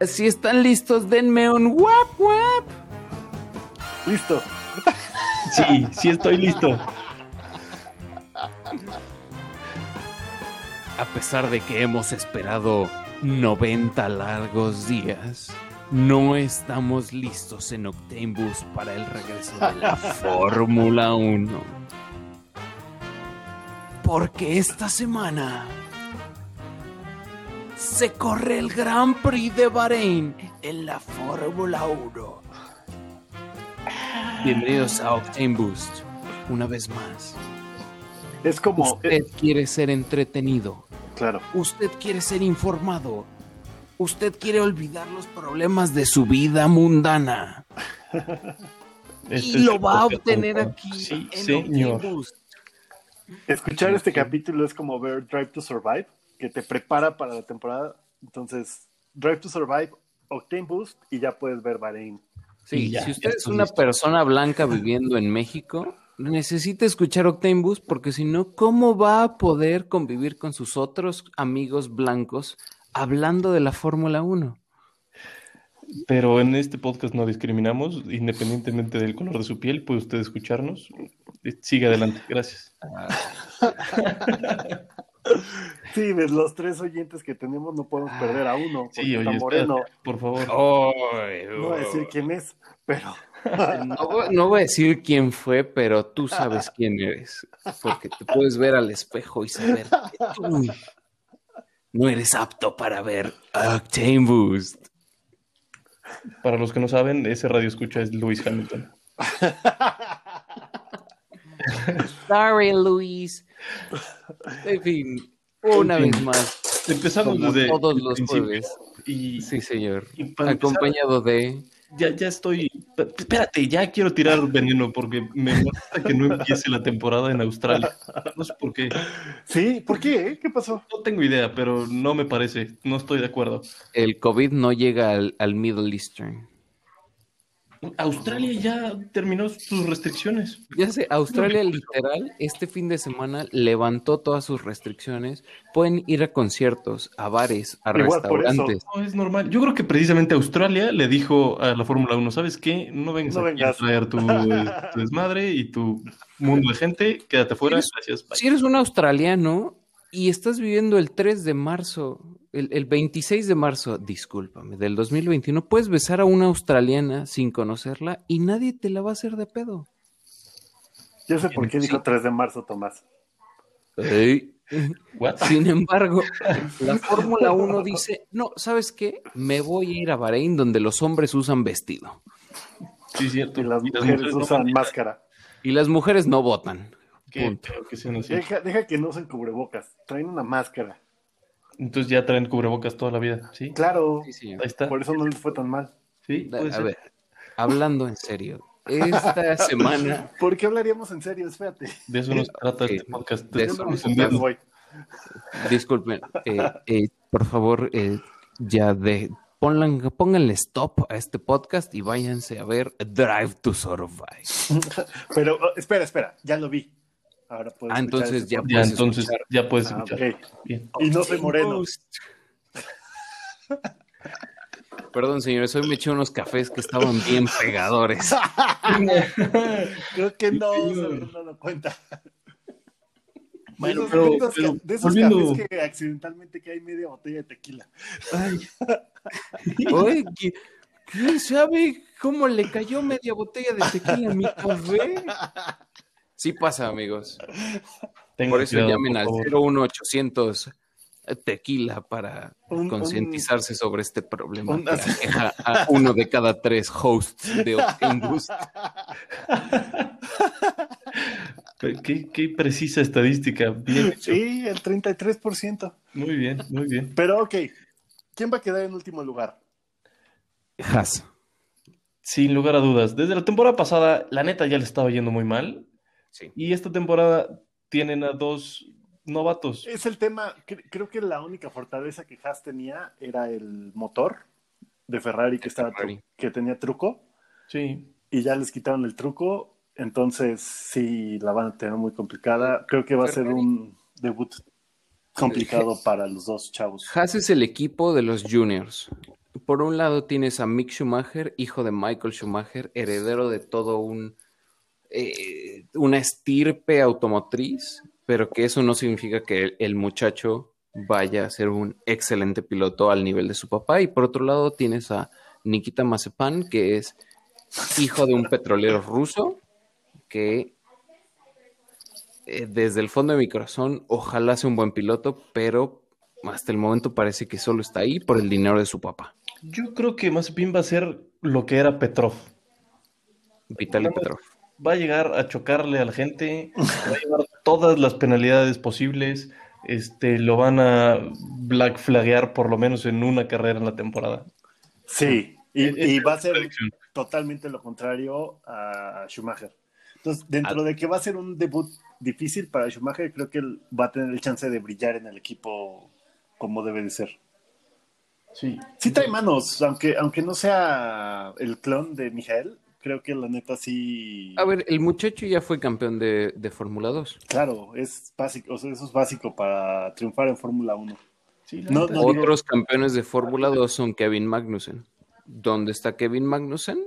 Si están listos, denme un wap wap. Listo. Sí, sí estoy listo. A pesar de que hemos esperado 90 largos días, no estamos listos en Octane Boost para el regreso de la Fórmula 1. Porque esta semana se corre el Gran Prix de Bahrein en la Fórmula 1. Bienvenidos a Octane Boost, una vez más. Es como. Usted eh, quiere ser entretenido. claro. Usted quiere ser informado. Usted quiere olvidar los problemas de su vida mundana. Este y lo va a obtener aquí Sí, en señor. Octane Boost. Escuchar este capítulo es como ver Drive to Survive, que te prepara para la temporada. Entonces, Drive to Survive, Octane Boost y ya puedes ver Bahrein. Sí, ya, si usted es una listo. persona blanca viviendo en México, necesita escuchar Octane Boost porque si no, ¿cómo va a poder convivir con sus otros amigos blancos hablando de la Fórmula 1? Pero en este podcast no discriminamos, independientemente del color de su piel, puede usted escucharnos. Eh, Sigue adelante, gracias. Sí, de los tres oyentes que tenemos no podemos perder a uno. Sí, está oye, moreno. por favor. No voy a decir quién es, pero No, voy- no voy a decir quién fue, pero tú sabes quién eres. Porque te puedes ver al espejo y saber que tú no eres apto para ver Octane Boost. Para los que no saben, ese radio escucha es Lewis Hamilton. Sorry, Luis. En fin, una En fin. vez más, Empezamos como desde todos los principio. jueves. Y, Sí, señor. y para empezar, Acompañado de. ya, ya estoy. Espérate, ya quiero tirar veneno porque me molesta que no empiece la temporada en Australia. No sé por qué. sí, ¿por qué? ¿Qué pasó? No tengo idea, pero no me parece. No estoy de acuerdo. El COVID no llega al, al Middle Eastern. Australia ya terminó sus restricciones. Ya sé, Australia literal este fin de semana levantó todas sus restricciones. Pueden ir a conciertos, a bares, a Igual por eso. restaurantes. No, es normal. Yo creo que precisamente Australia le dijo a la Fórmula 1, ¿sabes qué? No vengas No a traer tu, tu desmadre y tu mundo de gente. Quédate fuera. ¿Eres- Gracias. bye". Si eres un australiano y estás viviendo el 3 de marzo, el, el 26 de marzo, discúlpame, del 2021, puedes besar a una australiana sin conocerla y nadie te la va a hacer de pedo. Yo sé por qué dijo 3 de marzo, Tomás. What? Sin embargo, la Fórmula 1 dice, no, ¿sabes qué? Me voy a ir a Bahrein donde los hombres usan vestido Sí, cierto. Y las Y las mujeres no usan máscara. y las mujeres no votan. Qué. Deja, deja que no usen cubrebocas. Traen una máscara. Entonces ya traen cubrebocas toda la vida. Sí, Claro. Sí, ahí está. Por eso no les fue tan mal. Sí, A ser. ver, hablando en serio, esta semana ¿Por qué hablaríamos en serio? Espérate. De eso nos trata este podcast. De eso nos voy. Disculpen, eh, eh, por favor, eh, ya de pongan, pónganle stop a este podcast y váyanse a ver Drive to Survive. Pero oh, espera, espera. Ya lo vi. Ahora puedo Ah, entonces ya puedes entonces escuchar. ya puedes Ah, escuchar. ok. Bien. Y no soy moreno. Perdón, señores, hoy me eché unos cafés que estaban bien pegadores. Creo que no habían dado cuenta. Bueno, de esos, pero- de esos pero ca- de esos volviendo- cafés que accidentalmente cae media botella de tequila. Ay, Oye, ¿qui- ¿quién sabe cómo le cayó media botella de tequila a mi café? Sí pasa, amigos. tengan Por eso cuidado, llamen por al favor. 01800 tequila para Un- concientizarse sobre este problema un- que aqueja a uno de cada tres hosts de Octane Boost. Qué, qué precisa estadística. Bien hecho. Sí, el 33%. Muy bien, muy bien. Pero ok, ¿quién va a quedar en último lugar? Haas. Sin lugar a dudas. Desde la temporada pasada, la neta ya le estaba yendo muy mal. Sí. Y esta temporada tienen a dos novatos. Es el tema, cre- creo que la única fortaleza que Haas tenía era el motor de Ferrari que, estaba Ferrari. que tenía truco Sí. y ya les quitaron el truco, entonces sí la van a tener muy complicada. Creo que va a ser un debut complicado para los dos chavos. Haas es el equipo de los juniors. por un lado tienes a Mick Schumacher, hijo de Michael Schumacher, heredero de todo un eh, una estirpe automotriz, pero que eso no significa que el, el muchacho vaya a ser un excelente piloto al nivel de su papá. Y por otro lado tienes a Nikita Mazepan, que es hijo de un petrolero ruso, que eh, desde el fondo de mi corazón, ojalá sea un buen piloto, pero hasta el momento parece que solo está ahí por el dinero de su papá, Yo creo que Mazepin va a ser lo que era Petrov. Vitaly Petrov. Va a llegar a chocarle a la gente, va a llevar todas las penalidades posibles, este, lo van a black flaguear por lo menos en una carrera en la temporada. Sí, y, Es- y es va a ser predicción. totalmente lo contrario a Schumacher. Entonces, dentro de que va a ser un debut difícil para Schumacher, creo que él va a tener el chance de brillar en el equipo como debe de ser. Sí. Sí trae manos, aunque, aunque no sea el clon de Mijael, creo que la neta sí... A ver, el muchacho ya fue campeón de, de Fórmula 2. Claro, es básico, o sea, eso es básico para triunfar en Fórmula 1. Sí, la No, neta, no, digo- Otros campeones de Fórmula 2 son Kevin Magnussen. ¿Dónde está Kevin Magnussen?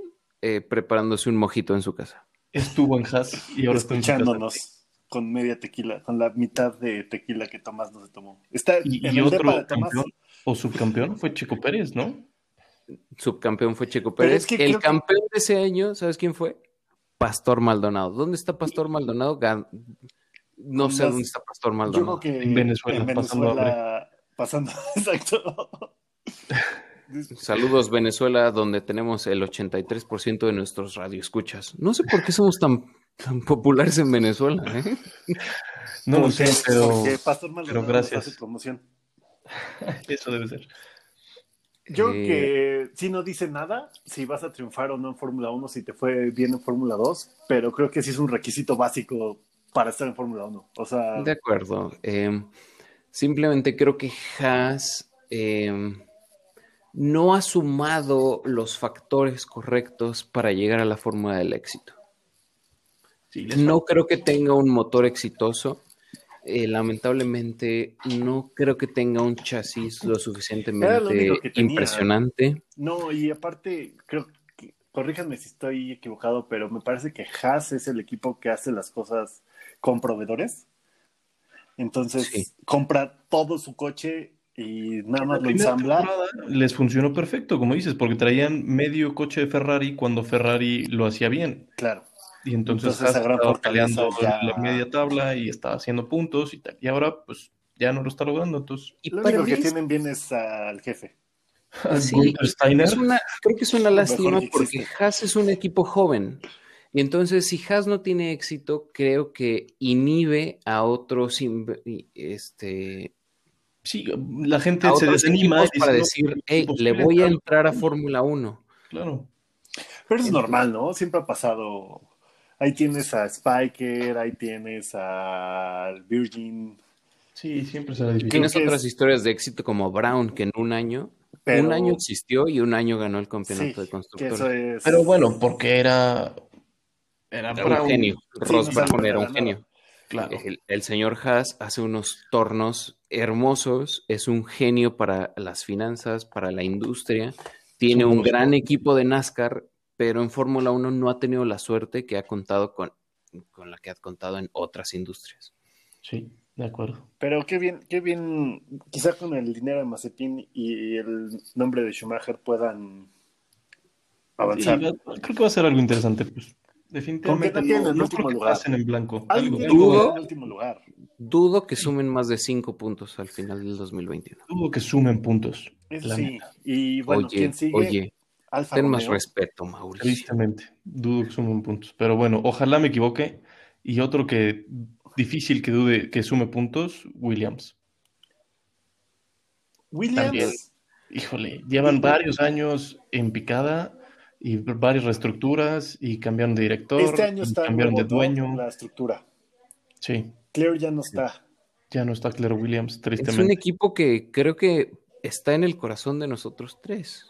Eh, preparándose un mojito en su casa. estuvo en Haas y ahora está en su casa. escuchándonos con media tequila, con la mitad de tequila que Tomás no se tomó. Está Y, en y el otro campeón o subcampeón fue Checo Pérez, ¿no? Subcampeón fue Checo Pero Pérez. es que el que- campeón de ese año, ¿sabes quién fue? Pastor Maldonado. ¿Dónde está Pastor Maldonado? Gan- No sé dónde está Pastor Yo Maldonado. creo que En Venezuela, en pasando Venezuela, pasando, exacto. Saludos Venezuela, donde tenemos el 83% de nuestros radioescuchas. No sé por qué somos tan, tan populares en Venezuela. ¿eh? No lo Porque- sé, pero Pastor Maldonado pero gracias. hace promoción. eso debe ser. Yo Eh, que sí no dice nada si vas a triunfar o no en Fórmula 1, si te fue bien en Fórmula 2, pero creo que sí es un requisito básico para estar en Fórmula 1. O sea, De acuerdo. Eh, simplemente creo que Haas eh, no ha sumado los factores correctos para llegar a la fórmula del éxito. Sí, No creo que tenga un motor exitoso. Eh, lamentablemente, no creo que tenga un chasis lo suficientemente que impresionante. no, y aparte, creo que, corríjanme si estoy equivocado, pero me parece que Haas es el equipo que hace las cosas con proveedores. Entonces, Sí. compra todo su coche y nada más lo ensambla. les funcionó perfecto, como dices, porque traían medio coche de Ferrari cuando Ferrari lo hacía bien. Claro. Y entonces, Entonces, peleando ya- en la media tabla y estaba haciendo puntos y tal. Y ahora, pues, ya no lo está logrando. Entonces, Y Lo único que tienen bien es al jefe. Sí, es una- creo que es una lástima porque. Haas es un equipo joven. Y entonces, si Haas no tiene éxito, creo que inhibe a otros, este, sí, la gente se desanima para dice, "No, decir, hey, le voy a entrar". a Fórmula 1. Claro. Pero es normal, ¿no? Siempre ha pasado. Ahí tienes a Spiker, ahí tienes al Virgin. Sí, siempre será difícil. Tienes otras es- historias de éxito como Brown, que en un año, Pero, un año existió y un año ganó el campeonato sí, de que constructores. eso es. Pero bueno, porque era. Era Era Brown. un genio. Sí, Ross no Brown era un genio. Claro. El, el señor Haas hace unos tornos hermosos, es un genio para las finanzas, para la industria, tiene un gran equipo de NASCAR, pero en Fórmula 1 no ha tenido la suerte que ha contado con, con la que ha contado en otras industrias. Sí, de acuerdo. Pero qué bien, qué bien. Quizá con el dinero de Mazepin y el nombre de Schumacher puedan avanzar. Sí, creo que va a ser algo interesante. Pues, Con definitivamente no el no último lugar. pasen en blanco. Algo, dudo. quedar en último lugar. Dudo que sumen más de cinco puntos al final del 2021. dudo que sumen puntos. Sí. Y bueno, oye, ¿quién sigue? oye, Alfa ten más respeto, Mauricio. Tristemente, dudo que sumen puntos. Pero bueno, ojalá me equivoque. Y otro que difícil que dude que sume puntos, Williams. Williams. También. Híjole, llevan varios años en picada y varias reestructuras y cambiaron de director, Este año está cambiaron de dueño. la estructura. Sí, Claire ya no está. ya no está Claire Williams, Es un tristemente. equipo que creo que está en el corazón de nosotros tres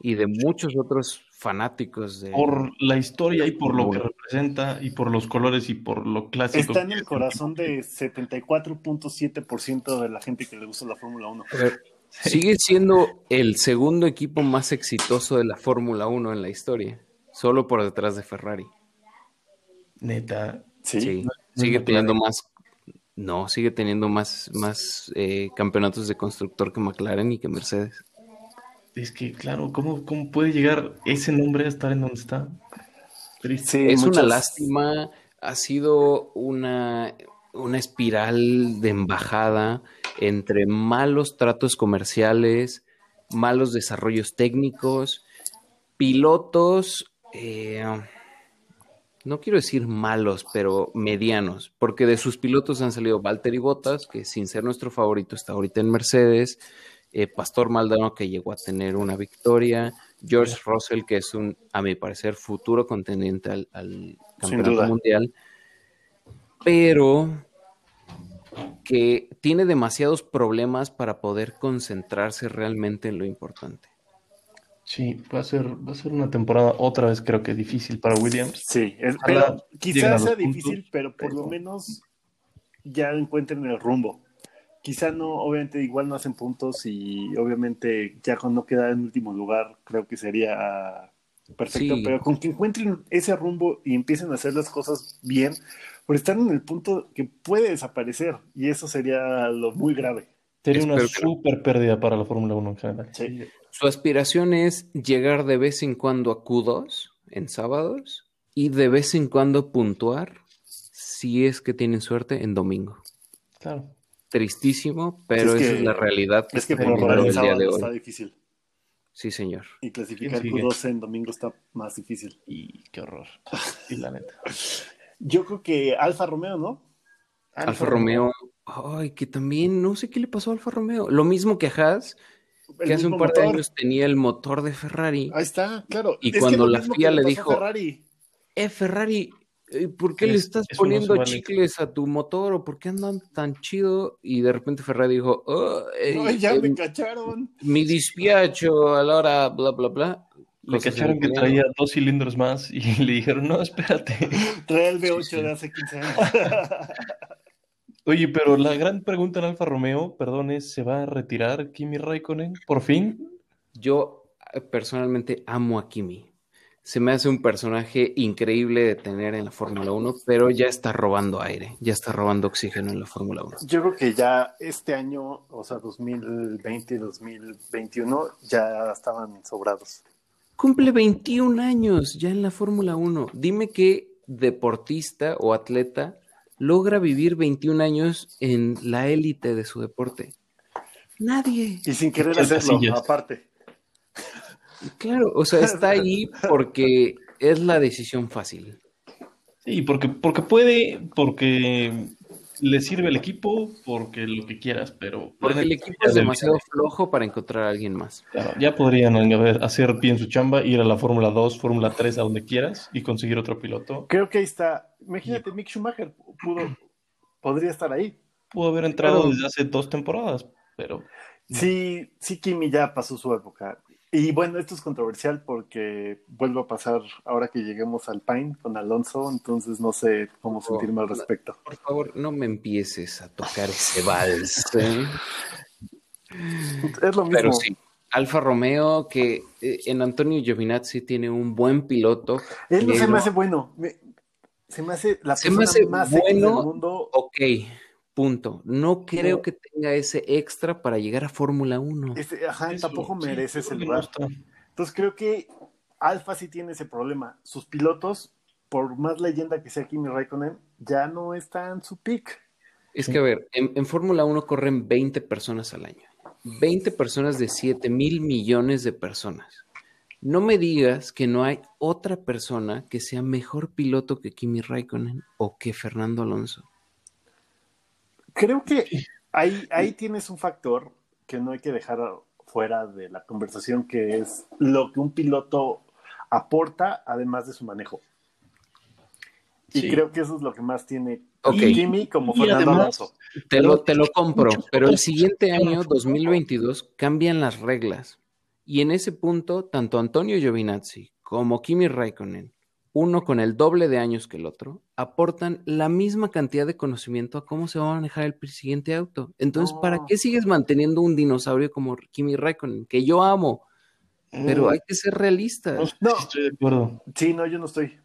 y de muchos otros fanáticos de... Por la historia y por lo que representa y por los colores y por lo clásico. Está en el corazón de 74.7% de la gente que le gusta la Fórmula 1. A ver, Sigue siendo el segundo equipo más exitoso de la Fórmula 1 en la historia, solo por detrás de Ferrari. Neta. Sí. Sigue teniendo más, no, sigue teniendo más, más eh, campeonatos de constructor que McLaren y que Mercedes. Es que, claro, ¿cómo, cómo puede llegar ese nombre a estar en donde está? Triste. Sí, es una lástima, ha sido una, una espiral de embajada entre malos tratos comerciales, malos desarrollos técnicos, pilotos, eh, no quiero decir malos, pero medianos, porque de sus pilotos han salido Valtteri Bottas, que sin ser nuestro favorito está ahorita en Mercedes, eh, Pastor Maldonado, que llegó a tener una victoria, George Russell, que es un, a mi parecer, futuro contendiente al, al campeonato duda. mundial, pero que tiene demasiados problemas para poder concentrarse realmente en lo importante. Sí, va a ser, va a ser una temporada otra vez creo que difícil para Williams. Sí, es- pero quizás sea puntos, difícil, pero por lo menos ya encuentren el rumbo. Quizá no, obviamente, igual no hacen puntos y obviamente ya con no quedar en último lugar, creo que sería perfecto, Sí. pero con que encuentren ese rumbo y empiecen a hacer las cosas bien, por estar en el punto que puede desaparecer y eso sería lo muy grave. Sería una que súper pérdida para la Fórmula 1 en general. Sí. Su aspiración es llegar de vez en cuando a Q2 en sábados y de vez en cuando puntuar, si es que tienen suerte, en domingo. Claro. Tristísimo, pero Es esa que- es la realidad que Es que está por viviendo el el día de hoy. está difícil Sí, señor. y clasificar ¿Quién sigue? Q12 en domingo está más difícil. Y qué horror. Y la neta. Yo creo que Alfa Romeo, ¿no? Alfa Romeo, ay, que también no sé qué le pasó a Alfa Romeo. Lo mismo que a Haas, El que hace un par de años tenía el motor de Ferrari. Ahí está, claro. Y Es que cuando lo la mismo FIA que le pasó a dijo, Ferrari. Eh, Ferrari, ¿por qué le Es- estás no poniendo chicles a tu motor o por qué andan tan chido? Y de repente Ferrari dijo, "Oh, eh, Ay, ya eh, me cacharon. mi dispiacho a la hora, bla, bla, bla. Le cacharon que traía dos cilindros más y le dijeron, no, espérate. Trae el V8 Sí, sí. de hace 15 años. Oye, pero la gran pregunta en Alfa Romeo, perdón, es, ¿se va a retirar Kimi Raikkonen por fin? Yo eh, personalmente amo a Kimi. Se me hace un personaje increíble de tener en la Fórmula 1, pero ya está robando aire, ya está robando oxígeno en la Fórmula 1. Yo creo que ya este año, o sea, 2020 y 2021, ya estaban sobrados. Cumple 21 años ya en la Fórmula 1. Dime qué deportista o atleta logra vivir 21 años en la élite de su deporte. Nadie. Y sin querer hacerlo, casillas. aparte. Claro, o sea, está ahí porque es la decisión fácil. Sí, porque, porque puede, porque le sirve al equipo, porque lo que quieras, pero... Porque el equipo es demasiado flojo para encontrar a alguien más. Claro, ya podrían hacer bien su chamba, ir a la Fórmula 2, Fórmula 3, a donde quieras y conseguir otro piloto. Creo que ahí está. Imagínate, Mick Schumacher pudo, podría estar ahí. Pudo haber entrado Claro. desde hace dos temporadas, pero Sí, sí, Kimi ya pasó su época. Y bueno, esto es controversial porque vuelve a pasar ahora que lleguemos al Pine con Alonso, entonces no sé cómo sentirme al respecto. Por favor, no me empieces a tocar ese vals. ¿eh? Es lo mismo. Pero sí, Alfa Romeo, que eh, en Antonio Giovinazzi tiene un buen piloto. Él no se me hace bueno. Me- se me hace la Se me persona hace más bueno. del mundo. Ok, punto. No creo No. que tenga ese extra para llegar a Fórmula 1. Este, ajá, Eso, tampoco sí, merece yo ese creo que lugar. Entonces creo que Alfa sí tiene ese problema. Sus pilotos, por más leyenda que sea Kimi Raikkonen, ya no están en su peak. Es que, a ver, en, en Fórmula 1 corren 20 personas al año. 20 personas de 7 mil millones de personas. No me digas que no hay otra persona que sea mejor piloto que Kimi Raikkonen o que Fernando Alonso. Creo que ahí, ahí tienes un factor que no hay que dejar fuera de la conversación, que es lo que un piloto aporta además de su manejo. Y Sí. creo que eso es lo que más tiene Ok. Kimi como Y Fernando además- Alonso. Te lo, te lo compro, pero el siguiente año, no fue 2022, cambian las reglas. Y en ese punto, tanto Antonio Giovinazzi como Kimi Raikkonen uno con el doble de años que el otro, aportan la misma cantidad de conocimiento a cómo se va a manejar el siguiente auto. Entonces, ¿para No. qué sigues manteniendo un dinosaurio como Kimi Raikkonen, que yo amo? Pero Mm, hay que ser realistas. no estoy de acuerdo. Sí, no, yo no estoy.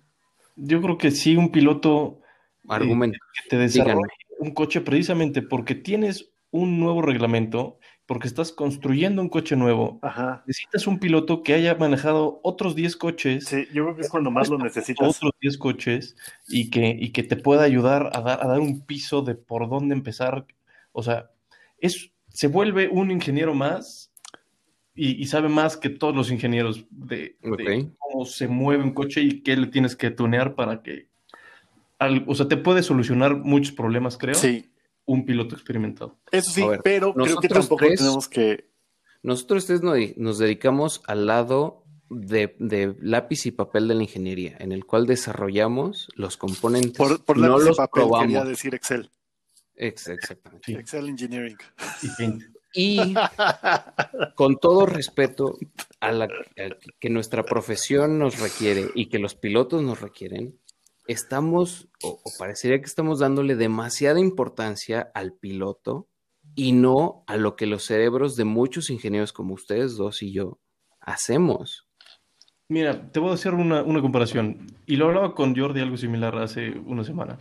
Yo creo que sí, un piloto Argumento. que te desarrolle Díganme. un coche precisamente porque tienes un nuevo reglamento, porque estás construyendo un coche nuevo. Ajá. Necesitas un piloto que haya manejado otros 10 coches, Sí, yo creo que es cuando más lo necesitas. otros 10 coches, y que, y que te pueda ayudar a dar, a dar un piso de por dónde empezar. O sea, es, se vuelve un ingeniero más y, y sabe más que todos los ingenieros de, cómo se mueve un coche y qué le tienes que tunear para que... al- o sea, te puede solucionar muchos problemas, creo, Sí, un piloto experimentado. eso sí, ver, pero creo que nosotros tampoco tres- tenemos que. Nosotros tres no- nos dedicamos al lado de, de lápiz y papel de la ingeniería, en el cual desarrollamos los componentes. Por, por no lápiz y los papel probamos. quería decir Excel. Ex- exactamente. Sí. Excel Engineering. Y con todo respeto a la a que nuestra profesión nos requiere y que los pilotos nos requieren, estamos, o, parecería que estamos dándole demasiada importancia al piloto y no a lo que los cerebros de muchos ingenieros como ustedes dos y yo hacemos. Mira, te voy a hacer una, una comparación. Y lo hablaba con Jordi algo similar hace una semana.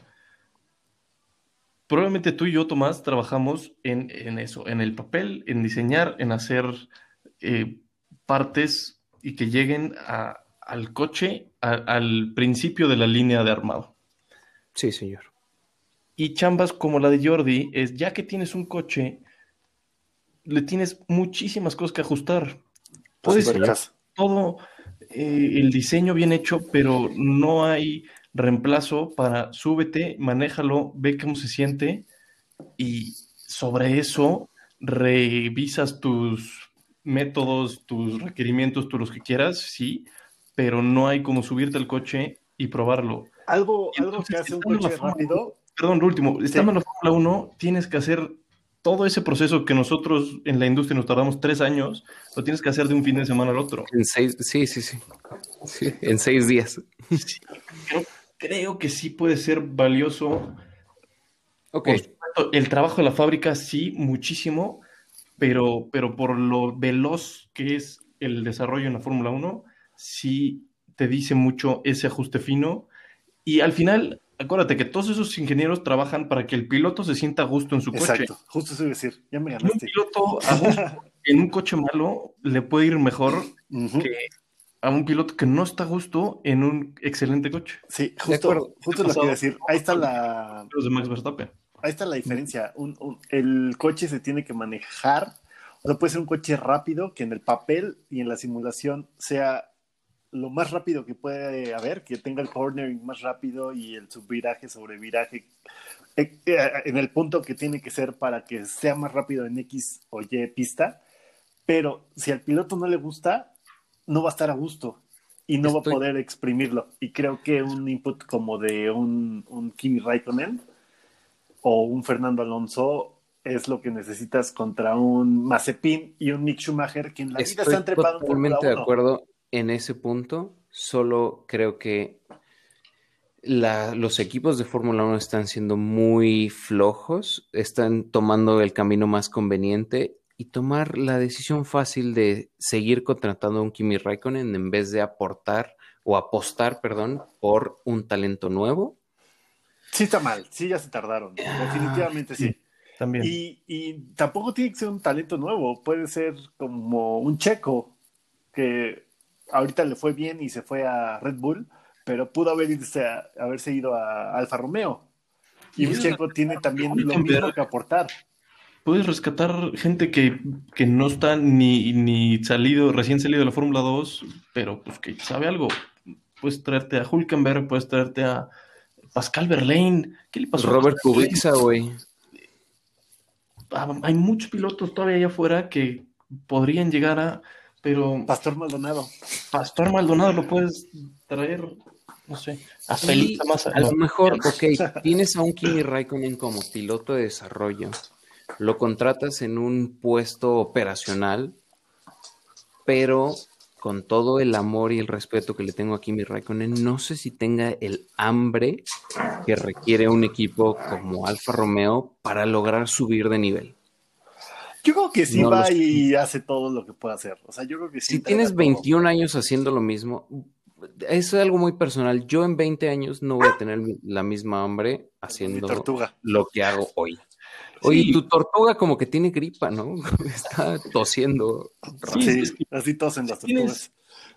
Probablemente tú y yo, Tomás, trabajamos en, en eso, en el papel, en diseñar, en hacer eh, partes y que lleguen a- al coche a- al principio de la línea de armado. Sí, señor. Y chambas como la de Jordi es, ya que tienes un coche, le tienes muchísimas cosas que ajustar. Puedes. Chas. todo eh, el diseño bien hecho, pero no hay reemplazo para súbete, manéjalo, ve cómo se siente y sobre eso revisas tus métodos, tus requerimientos, tú los que quieras, sí, pero no hay como subirte al coche y probarlo. Algo, Y algo que hace un coche Fórmula rápido. Perdón, lo último, estando en la Fórmula 1, tienes que hacer todo ese proceso que nosotros en la industria nos tardamos tres años, lo tienes que hacer de un fin de semana al otro. En seis, sí, sí, sí. Sí, en seis días. Creo, creo que sí puede ser valioso Ok, Por supuesto, el trabajo de la fábrica sí, muchísimo, pero, pero por lo veloz que es el desarrollo en la Fórmula 1, sí te dice mucho ese ajuste fino. Y al final, acuérdate que todos esos ingenieros trabajan para que el piloto se sienta a gusto en su coche. Exacto, justo eso iba a decir. Ya me Y un piloto a gusto en un coche malo le puede ir mejor que a un piloto que no está a gusto en un excelente coche. Sí, justo, justo lo que iba a decir. Ahí está la, Los de Max Verstappen. ahí está la diferencia. Un- un- el coche se tiene que manejar. O sea, puede ser un coche rápido que en el papel y en la simulación sea lo más rápido que puede haber, que tenga el cornering más rápido y el subviraje sobre viraje eh, eh, en el punto que tiene que ser para que sea más rápido en X o Y pista. Pero si al piloto no le gusta, no va a estar a gusto y no va Estoy- a poder exprimirlo. Y creo que un input como de un, un Kimi Raikkonen o un Fernando Alonso es lo que necesitas contra un Mazepin y un Nick Schumacher que en la vida se Estoy han trepado totalmente de 1. acuerdo en ese punto. Solo creo que la- los equipos de Fórmula 1 están siendo muy flojos, están tomando el camino más conveniente y tomar la decisión fácil de seguir contratando a un Kimi Raikkonen en vez de aportar o apostar, perdón, por un talento nuevo. Sí está mal, sí ya se tardaron, definitivamente sí. También. Y, y tampoco tiene que ser un talento nuevo, puede ser como un checo que ahorita le fue bien y se fue a Red Bull, pero pudo haber irse a- haberse ido a Alfa Romeo. Y checo tiene también lo mismo que aportar. Puedes rescatar gente que, que no está ni, ni salido, recién salido de la Fórmula 2, pero pues que sabe algo. Puedes traerte a Hulkenberg, puedes traerte a Pascal Verlaine. ¿Qué le pasó? a Robert? Kubica, güey. Ah, Hay muchos pilotos todavía allá afuera que podrían llegar a, pero Pastor Maldonado. Pastor Maldonado lo puedes traer, no sé, a Y Felipe Massa. a lo mejor, ok, tienes a un Kimi Raikkonen como piloto de desarrollo, lo contratas en un puesto operacional, pero con todo el amor y el respeto que le tengo a Kimi Raikkonen, no sé si tenga el hambre que requiere un equipo como Alfa Romeo para lograr subir de nivel. Yo creo que sí No va y hace todo lo que puede hacer. O sea, yo creo que sí. Si tienes todo. 21 años haciendo lo mismo, eso es algo muy personal. Yo en 20 años no voy a tener la misma hambre haciendo tortuga. lo que hago hoy. Oye, Sí. tu tortuga como que tiene gripa, ¿no? Está tosiendo. Sí, Sí, es que así tosen las si tienes- tortugas.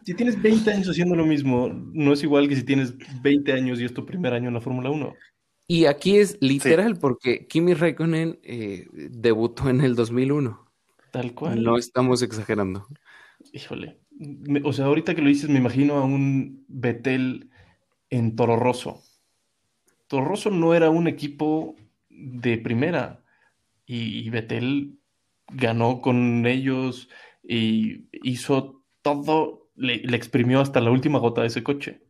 Si tienes 20 años haciendo lo mismo, no es igual que si tienes 20 años y es tu primer año en la Fórmula 1. Y aquí es literal porque Kimi Raikkonen eh, debutó en el 2001. Tal cual. No estamos exagerando. Híjole. Me- o sea, ahorita que lo dices, me imagino a un Betel en Toro Rosso. Toro Rosso no era un equipo de primera y, y Vettel ganó con ellos y hizo todo, le, le exprimió hasta la última gota de ese coche.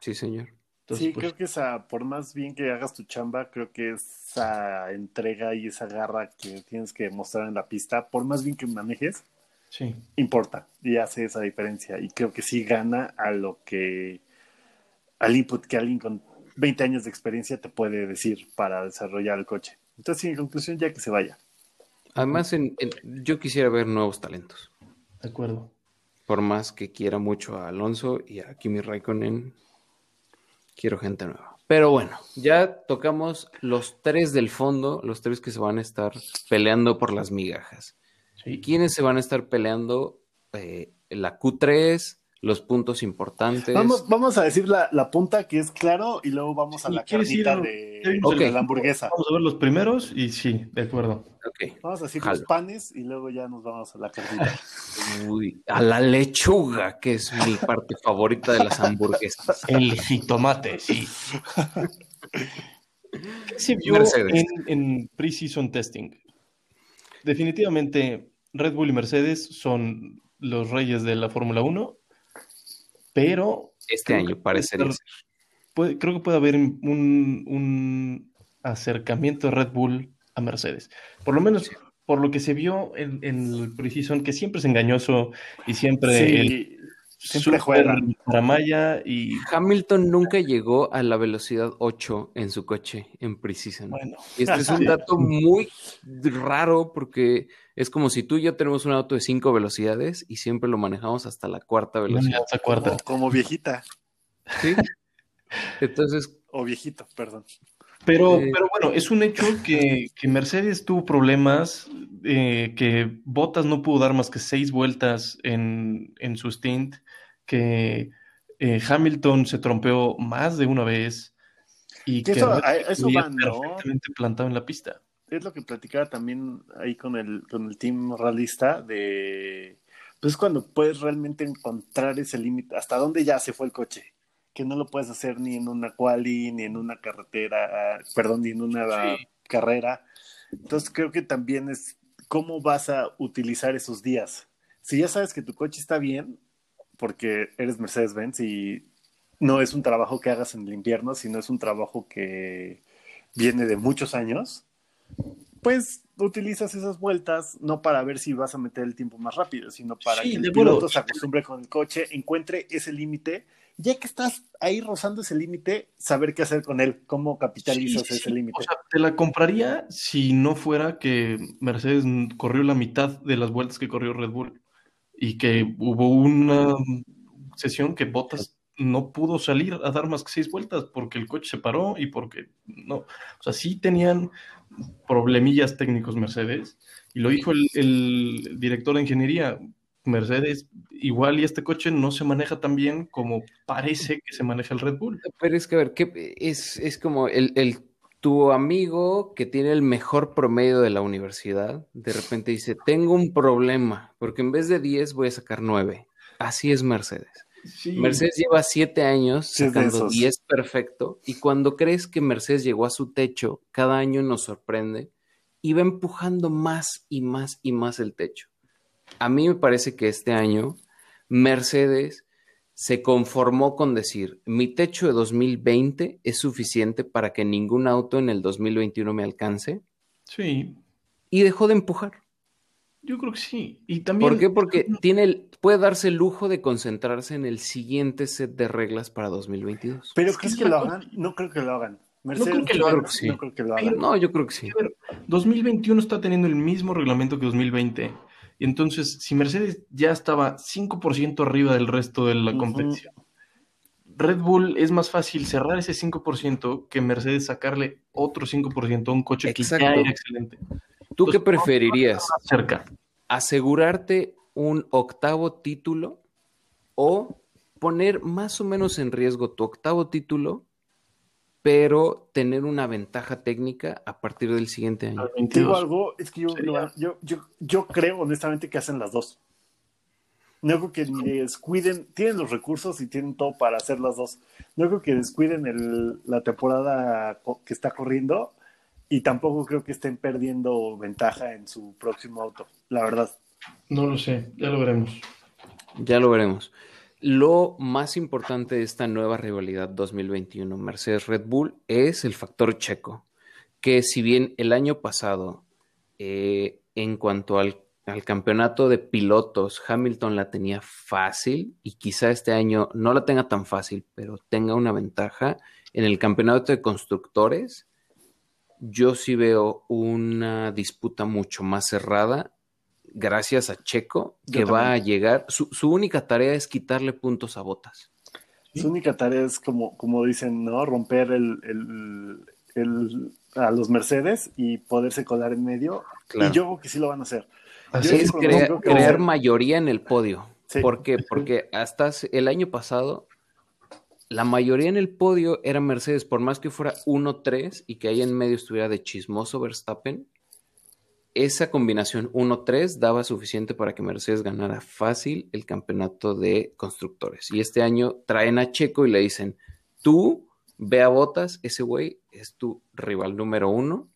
Sí, señor. Entonces, sí, pues, creo que esa, por más bien que hagas tu chamba, creo que esa entrega y esa garra que tienes que mostrar en la pista, por más bien que manejes, sí. importa y hace esa diferencia. Y creo que sí gana a lo que, al input que alguien con 20 años de experiencia te puede decir para desarrollar el coche. Entonces, sí, en conclusión, ya que se vaya. Además, en- en- yo quisiera ver nuevos talentos. De acuerdo. Por más que quiera mucho a Alonso y a Kimi Raikkonen, quiero gente nueva. Pero bueno, ya tocamos los tres del fondo, los tres que se van a estar peleando por las migajas. Sí. ¿Quiénes se van a estar peleando? Eh, la Q3, los puntos importantes. Vamos, vamos a decir la, la punta que es claro y luego vamos a la ¿quieres ir carnita a- de, la hamburguesa. Vamos a ver los primeros y sí, de acuerdo. Vamos a decir Jalo. los panes y luego ya nos vamos a la carnita. Uy, a la lechuga, que es mi parte favorita de las hamburguesas. El jitomate, sí. ¿Qué se vio Mercedes. en, en pre-season testing? Definitivamente, Red Bull y Mercedes son los reyes de la Fórmula 1, pero Este año ser. puede- creo que puede haber un, un acercamiento de Red Bull a Mercedes. Por lo menos por lo que se vio en, en el pre-season, que siempre es engañoso y siempre el Sí, siempre juegan. Paramaya y Hamilton nunca llegó a la velocidad 8 en su coche en Precision. bueno, Y este es un dato muy raro porque es como si tú y yo tenemos un auto de 5 velocidades y siempre lo manejamos hasta la cuarta velocidad. cuarta. como viejita ¿sí? Entonces, o viejito, perdón. Pero, Eh, pero bueno, es un hecho que, que Mercedes tuvo problemas, eh, que Bottas no pudo dar más que seis vueltas en, en su stint, que eh, Hamilton se trompeó más de una vez y Que que eso- eso van, ¿no? perfectamente plantado en la pista. Es lo que platicaba también ahí con el, con el team realista de pues cuando puedes realmente encontrar ese límite, hasta dónde ya se fue el coche, que no lo puedes hacer ni en una quali, ni en una carretera, ah, perdón, ni en una Sí. carrera. Entonces creo que también es cómo vas a utilizar esos días. Si ya sabes que tu coche está bien, porque eres Mercedes-Benz y no es un trabajo que hagas en el invierno, sino es un trabajo que viene de muchos años, pues utilizas esas vueltas no para ver si vas a meter el tiempo más rápido, sino para Sí, que el piloto se acostumbre con el coche, encuentre ese límite, ya que estás ahí rozando ese límite, saber qué hacer con él, cómo capitalizas sí, ese sí. límite. O sea, te la compraría si no fuera que Mercedes corrió la mitad de las vueltas que corrió Red Bull y que hubo una sesión que Bottas no pudo salir a dar más que seis vueltas porque el coche se paró y porque no. O sea, sí tenían problemillas técnicos Mercedes y lo dijo el, director de ingeniería. Mercedes, igual y este coche no se maneja tan bien como parece que se maneja el Red Bull. pero es que a ver, ¿qué, es, es como el, el- tu amigo que tiene el mejor promedio de la universidad, de repente dice, tengo un problema, porque en vez de 10 voy a sacar 9. Así es Mercedes. Sí. Mercedes lleva siete años sacando esos. 10 perfecto y cuando crees que Mercedes llegó a su techo, cada año nos sorprende y va empujando más y más y más el techo. A mí me parece que este año Mercedes se conformó con decir, mi techo de 2020 es suficiente para que ningún auto en el 2021 me alcance Sí, y dejó de empujar. Yo creo que sí. Y también. ¿Por qué? Porque tiene el, puede darse el lujo de concentrarse en el siguiente set de reglas para 2022. Pero Es que ¿crees es que la lo hagan? No creo que lo hagan. creo que lo no hagan, sí. no creo que lo hagan. No, yo creo que sí. A ver, 2021 está teniendo el mismo reglamento que 2020. Y entonces, si Mercedes ya estaba 5% arriba del resto de la competición, Red Bull es más fácil cerrar ese 5% que Mercedes sacarle otro 5% a un coche que ya Exacto. era excelente. ¿Tú qué preferirías? Cerca. ¿Asegurarte un octavo título o poner más o menos en riesgo tu octavo título, pero tener una ventaja técnica a partir del siguiente año? Te digo 22. algo, es que yo, yo, yo, yo creo honestamente que hacen las dos. No creo que ni descuiden, tienen los recursos y tienen todo para hacer las dos. No creo que descuiden el- la temporada que está corriendo y tampoco creo que estén perdiendo ventaja en su próximo auto, la verdad. No lo sé, ya lo veremos. Ya lo veremos. Lo más importante de esta nueva rivalidad 2021 Mercedes-Red Bull es el factor checo, que si bien el año pasado, eh, en cuanto al, al campeonato de pilotos, Hamilton la tenía fácil y quizá este año no la tenga tan fácil, pero tenga una ventaja, en el campeonato de constructores, yo sí veo una disputa mucho más cerrada gracias a Checo, Yo que va también. a llegar. Su, su única tarea es quitarle puntos a botas. Su única tarea es, como, como dicen, ¿no? Romper el, el- el- a los Mercedes y poderse colar en medio. Claro. Y yo creo que sí lo van a hacer. Así Yo Es es, creo- crea- creo que crear mayoría en el podio. Sí. ¿Por qué? Porque hasta el año pasado, la mayoría en el podio era Mercedes, por más que fuera 1-3 y que ahí en medio estuviera de chismoso Verstappen, esa combinación 1-3 daba suficiente para que Mercedes ganara fácil el campeonato de constructores. Y este año traen a Checo y le dicen, tú ve a Botas, ese güey es tu rival número uno.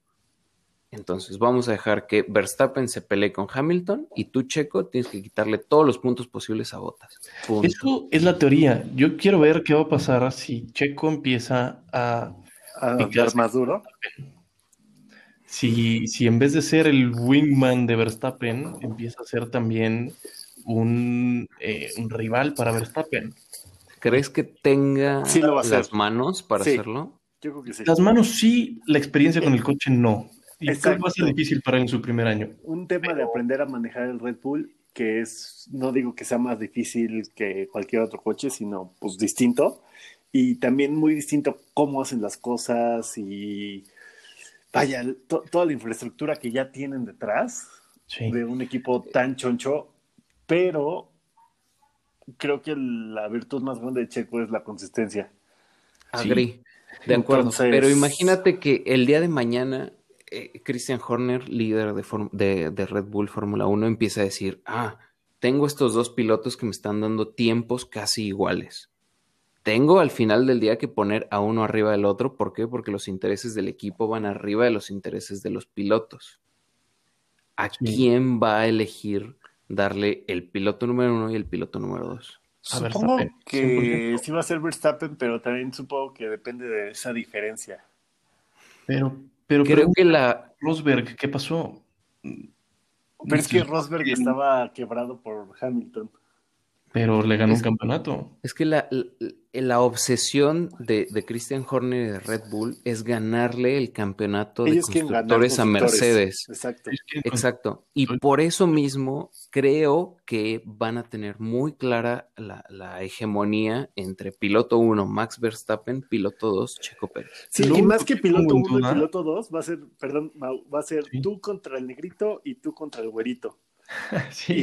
Entonces vamos a dejar que Verstappen se pelee con Hamilton y tú, Checo, tienes que quitarle todos los puntos posibles a Botas. Punto. Eso es la teoría. Yo quiero ver qué va a pasar si Checo empieza a A dar más duro. Si, si en vez de ser el wingman de Verstappen, empieza a ser también un, eh, un rival para Verstappen. ¿Crees que tenga Sí lo va a las hacer. manos para Sí. hacerlo? Yo creo que sí. Las manos sí, la experiencia con el coche no. Y creo que va a ser difícil para él en su primer año. Un tema de aprender a manejar el Red Bull, que es, no digo que sea más difícil que cualquier otro coche, sino pues distinto. Y también muy distinto cómo hacen las cosas y vaya, to- toda la infraestructura que ya tienen detrás Sí. de un equipo tan choncho, pero creo que la virtud más grande de Checo es la consistencia. Sí. Agree. De acuerdo. Entonces- Pero imagínate que el día de mañana eh, Christian Horner, líder de- de Red Bull Fórmula 1, empieza a decir, ah, tengo estos dos pilotos que me están dando tiempos casi iguales. Tengo al final del día que poner a uno arriba del otro. ¿Por qué? Porque los intereses del equipo van arriba de los intereses de los pilotos. ¿A Sí. quién va a elegir darle el piloto número uno y el piloto número dos? A Supongo Verstappen, que 100%. sí va a ser Verstappen, pero también supongo que depende de esa diferencia. Pero, pero Creo que la, Rosberg, ¿qué pasó? Pero es que Rosberg estaba quebrado por Hamilton. Pero le ganó Es- un campeonato. Es que la, la, la obsesión de, de Christian Horner y de Red Bull es ganarle el campeonato de Ellos ganar constructores a constructores. Mercedes. Exacto. Exacto. Y por eso mismo creo que van a tener muy clara la, la hegemonía entre piloto 1, Max Verstappen, piloto 2, Checo Pérez. Sí, y más que piloto pongo en 1 y piloto 2, va a ser, perdón, Mau, va a ser Sí. tú contra el negrito y tú contra el güerito. Sí.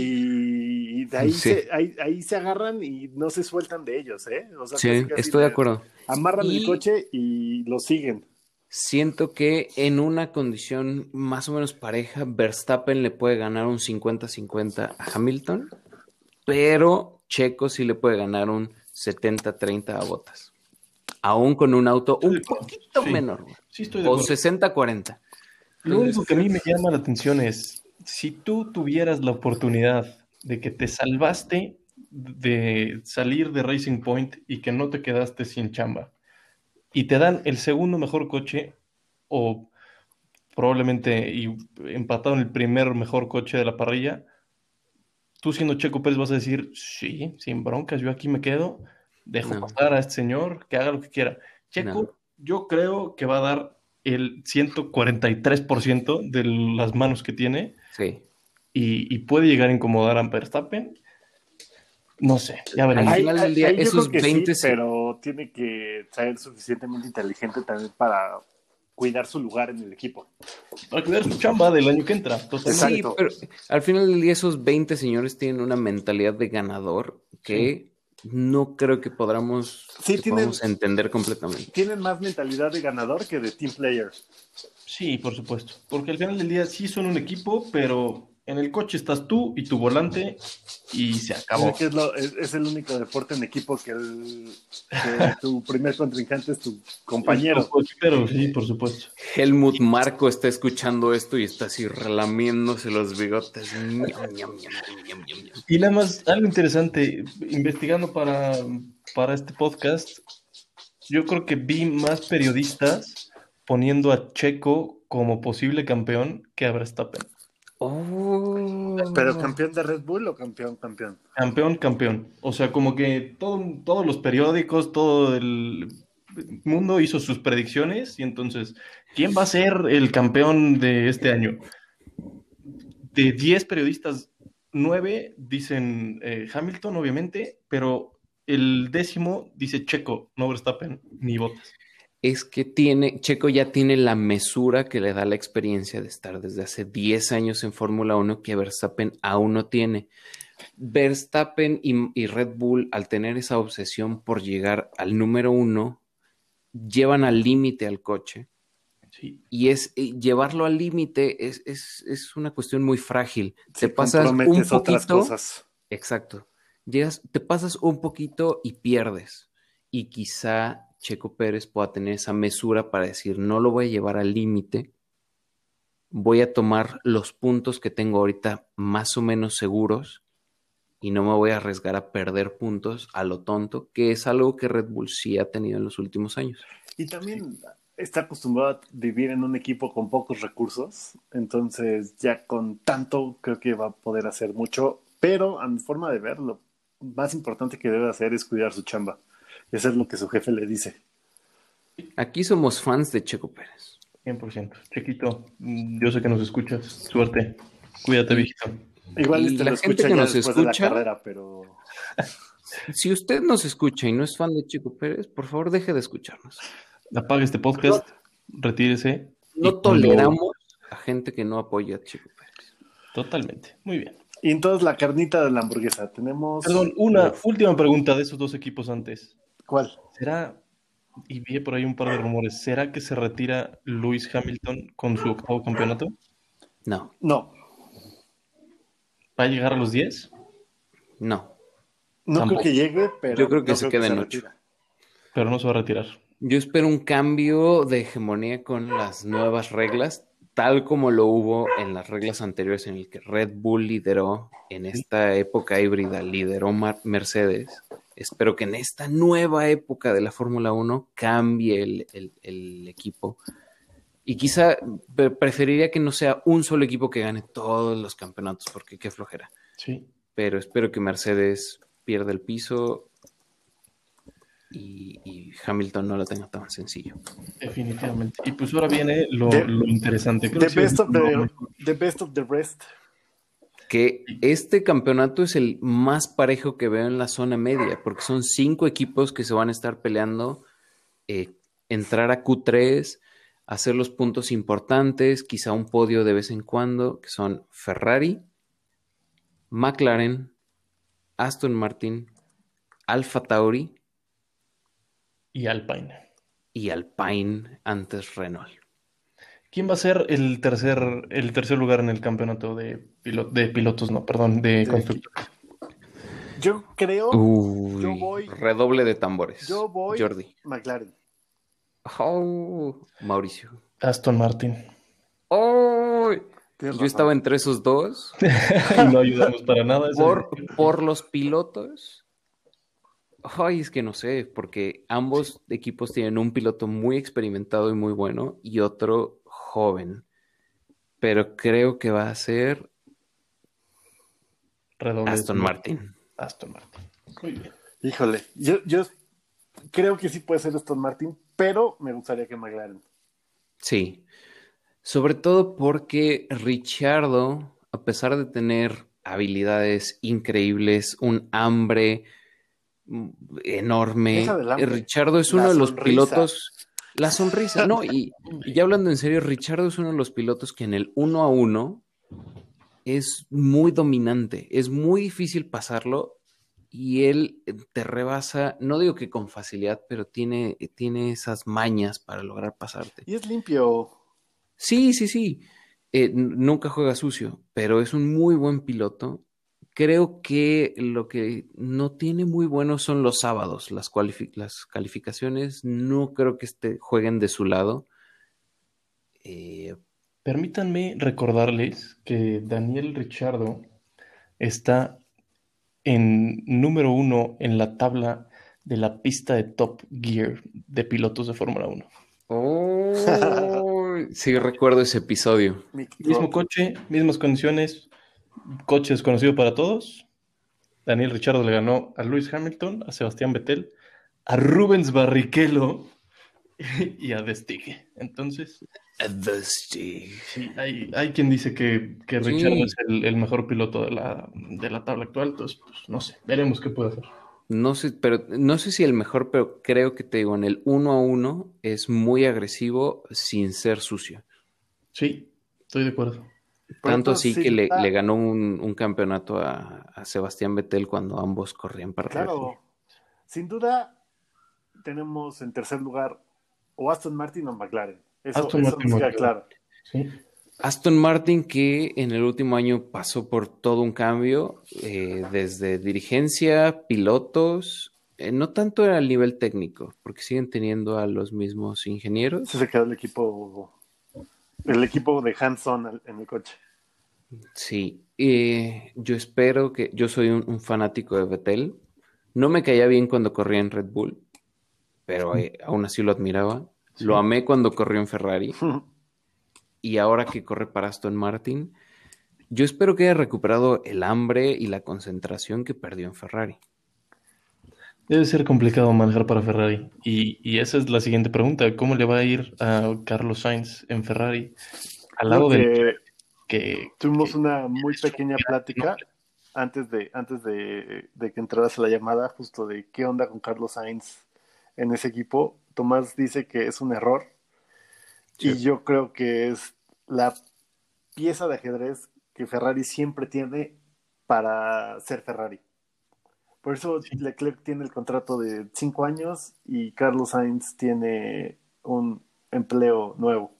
Y de ahí, Sí. se, ahí, ahí se agarran y no se sueltan de ellos, ¿eh? O sea, Sí, casi, casi estoy de acuerdo. Amarran Y- el coche y lo siguen. Siento que en una condición más o menos pareja, Verstappen le puede ganar un 50-50 a Hamilton, pero Checo sí le puede ganar un 70-30 a Botas. Aún con un auto un poquito Sí. menor, güey. Sí, estoy de o acuerdo. 60-40. Lo único que a mí me llama la atención es, si tú tuvieras la oportunidad de que te salvaste de salir de Racing Point y que no te quedaste sin chamba, y te dan el segundo mejor coche, o probablemente y empatado en el primer mejor coche de la parrilla, tú siendo Checo Pérez vas a decir, sí, sin broncas, yo aquí me quedo, dejo No. pasar a este señor, que haga lo que quiera. Checo, No. yo creo que va a dar el 143% de las manos que tiene Sí. y, y puede llegar a incomodar a Verstappen. No sé, ya veremos. Al final del día, yo esos creo que 20 sí, se- pero tiene que ser suficientemente inteligente también para cuidar su lugar en el equipo. Para cuidar su chamba del año que entra. totalmente. Sí, Exacto. pero al final del día esos 20 señores tienen una mentalidad de ganador que no creo que podamos, Sí, que tienen- podamos entender completamente. Tienen más mentalidad de ganador que de team player. Sí, por supuesto. Porque al final del día sí son un equipo, pero en el coche estás tú y tu volante y se acabó. Es, lo- es- es el único deporte en equipo que, el- que tu primer contrincante es tu compañero. Pero sí, por supuesto. Helmut Marco está escuchando esto y está así relamiéndose los bigotes. Y nada más, algo interesante, investigando para, para este podcast, yo creo que vi más periodistas poniendo a Checo como posible campeón que a Verstappen. Oh. Pero campeón de Red Bull o campeón, campeón. Campeón, campeón. O sea, como que todo, todos los periódicos, todo el mundo hizo sus predicciones y entonces, ¿quién va a ser el campeón de este año? De 10 periodistas, 9 dicen eh, Hamilton, obviamente, pero el décimo dice Checo, no Verstappen, ni Bottas. Es que tiene, Checo ya tiene la mesura que le da la experiencia de estar desde hace 10 años en Fórmula 1 que Verstappen aún no tiene. Verstappen y, y Red Bull, al tener esa obsesión por llegar al número uno, llevan al límite al coche. Sí. Y es y llevarlo al límite es, es, es una cuestión muy frágil. Te pasas un comprometes otras poquito. cosas. Exacto. Llegas, te pasas un poquito y pierdes. Y quizá Checo Pérez pueda tener esa mesura para decir, no lo voy a llevar al límite. Voy a tomar los puntos que tengo ahorita más o menos seguros y no me voy a arriesgar a perder puntos a lo tonto, que es algo que Red Bull sí ha tenido en los últimos años. Y también está acostumbrado a vivir en un equipo con pocos recursos, entonces ya con tanto creo que va a poder hacer mucho, pero a mi forma de ver, lo más importante que debe hacer es cuidar su chamba. Y hacer lo que su jefe le dice. Aquí somos fans de Checo Pérez. 100%. Chequito, mm, yo sé que nos escuchas. Suerte. Cuídate, viejito. Igual Y este la lo gente escucha que ya nos después de la escucha- carrera, pero Si usted nos escucha y no es fan de Checo Pérez, por favor deje de escucharnos. Apague este podcast, retírese. No cuando- toleramos a gente que no apoya a Checo Pérez. Totalmente. Muy bien. y entonces la carnita de la hamburguesa tenemos Perdón, una última pregunta de esos dos equipos antes. ¿Cuál? ¿Será, y vi por ahí un par de rumores, ¿será que se retira Lewis Hamilton con su octavo campeonato? No, No, ¿Va a llegar a los 10? no. no Tampoco. creo que llegue, pero Yo creo que no se queda en ocho. retira. Pero no se va a retirar. Yo espero un cambio de hegemonía con las nuevas reglas, tal como lo hubo en las reglas anteriores en el que Red Bull lideró, en esta época híbrida lideró Mercedes. Espero que en esta nueva época de la Fórmula 1 cambie el, el- el equipo. Y quizá pre- preferiría que no sea un solo equipo que gane todos los campeonatos, porque qué flojera. Sí. Pero espero que Mercedes pierda el piso y, y Hamilton no lo tenga tan sencillo. Definitivamente. Y pues ahora viene lo, The- lo interesante. Creo The best, of the, the best of the rest. Que este campeonato es el más parejo que veo en la zona media, porque son cinco equipos que se van a estar peleando, eh, entrar a Q3, hacer los puntos importantes, quizá un podio de vez en cuando, que son Ferrari, McLaren, Aston Martin, Alfa Tauri Y Alpine. y Alpine antes Renault. ¿Quién va a ser el tercer, el tercer lugar en el campeonato de, pilo- de pilotos? No, perdón, de De- constructores. Yo creo, Uy, yo voy- redoble de tambores. yo voy Jordi. McLaren. Oh, Mauricio. Aston Martin. ¡Oh! Yo razón. estaba entre esos dos. no ayudamos para nada. Por, por los pilotos. Ay, es que no sé, porque ambos equipos tienen un piloto muy experimentado y muy bueno y otro joven. pero creo que va a ser Redoble Aston. Martin. Aston Martin. Muy bien. Híjole, yo, yo creo que sí puede ser Aston Martin, pero me gustaría que McLaren. Sí. Sobre todo porque Richardo, a pesar de tener habilidades increíbles, un hambre mm, enorme, hambre. Richardo es La uno de los sonrisa. pilotos. La sonrisa, no, y, y ya hablando en serio, Richardo es uno de los pilotos que en el uno a uno es muy dominante, es muy difícil pasarlo y él eh, te rebasa, no digo que con facilidad, pero tiene, tiene esas mañas para lograr pasarte. Y es limpio. Sí, sí, sí. Eh, nunca juega sucio, pero es un muy buen piloto. Creo que lo que no tiene muy bueno son los sábados. Las, calificaciones no creo que este, jueguen de su lado. Eh, Permítanme recordarles que Daniel Richardo está en número uno en la tabla de la pista de Top Gear de pilotos de Fórmula 1. oh, sí, recuerdo ese episodio. Mismo coche, mismas condiciones, coche desconocido para todos. Daniel Richardo le ganó a Lewis Hamilton, a Sebastián Vettel, a Rubens Barrichello y a Destige. Entonces, sí, hay, hay quien dice que, que Sí. Richardo es el, el mejor piloto de la, de la tabla actual. Entonces, pues, no sé, veremos qué puede hacer. No sé, pero no sé si el mejor, pero creo que te digo, en el uno a uno es muy agresivo sin ser sucio. Sí, estoy de acuerdo. Tanto así sí, que le, ah, le ganó un, un campeonato a, a Sebastián Vettel cuando ambos corrían para Red. Claro. Sin duda, tenemos en tercer lugar o Aston Martin o McLaren. Eso, Aston eso Martin, nos queda claro. Sí. Aston Martin que en el último año pasó por todo un cambio, eh, desde dirigencia, pilotos, eh, no tanto al nivel técnico, porque siguen teniendo a los mismos ingenieros. Se quedó el equipo, el equipo de Hanson en el coche. Sí, eh, yo espero que yo soy un, un fanático de Vettel. No me caía bien cuando corría en Red Bull, pero eh, aún así lo admiraba. Sí. Lo amé cuando corrió en Ferrari y ahora que corre para Aston Martin, yo espero que haya recuperado el hambre y la concentración que perdió en Ferrari. Debe ser complicado manejar para Ferrari. Y, y esa es la siguiente pregunta. ¿Cómo le va a ir a Carlos Sainz en Ferrari? Al lado Creo del que que... tuvimos que- una muy pequeña plática antes de, antes de, de que entraras a la llamada, justo de qué onda con Carlos Sainz en ese equipo. Tomás dice que es un error y yo creo que es la pieza de ajedrez que Ferrari siempre tiene para ser Ferrari. Por eso Leclerc tiene el contrato de cinco años y Carlos Sainz tiene un empleo nuevo.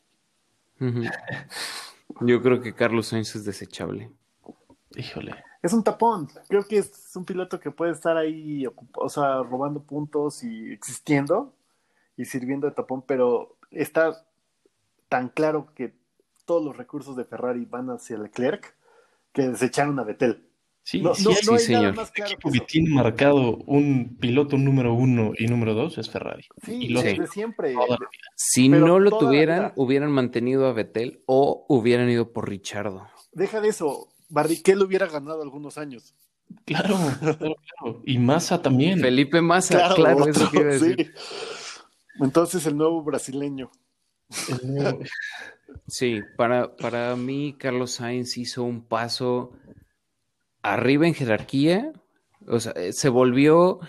Yo creo que Carlos Sainz es desechable. Híjole. Es un tapón. Creo que es un piloto que puede estar ahí, o sea, robando puntos y existiendo y sirviendo de tapón, pero está tan claro que todos los recursos de Ferrari van hacia Leclerc que desecharon a Vettel. Sí, No, sí, no- hay no hay señor. nada más claro que equipo que eso. tiene marcado un piloto número uno y número dos es Ferrari. Sí, y lo sí. desde siempre. Si Pero no lo tuvieran, hubieran mantenido a Vettel o hubieran ido por Richardo. Deja de eso. Barrichello hubiera ganado algunos años. Claro, claro, claro. Y Massa también. Felipe Massa, claro, es lo que iba a sí. decir. Entonces el nuevo brasileño. El nuevo- Sí, para, para mí Carlos Sainz hizo un paso arriba en jerarquía, o sea, eh, se volvió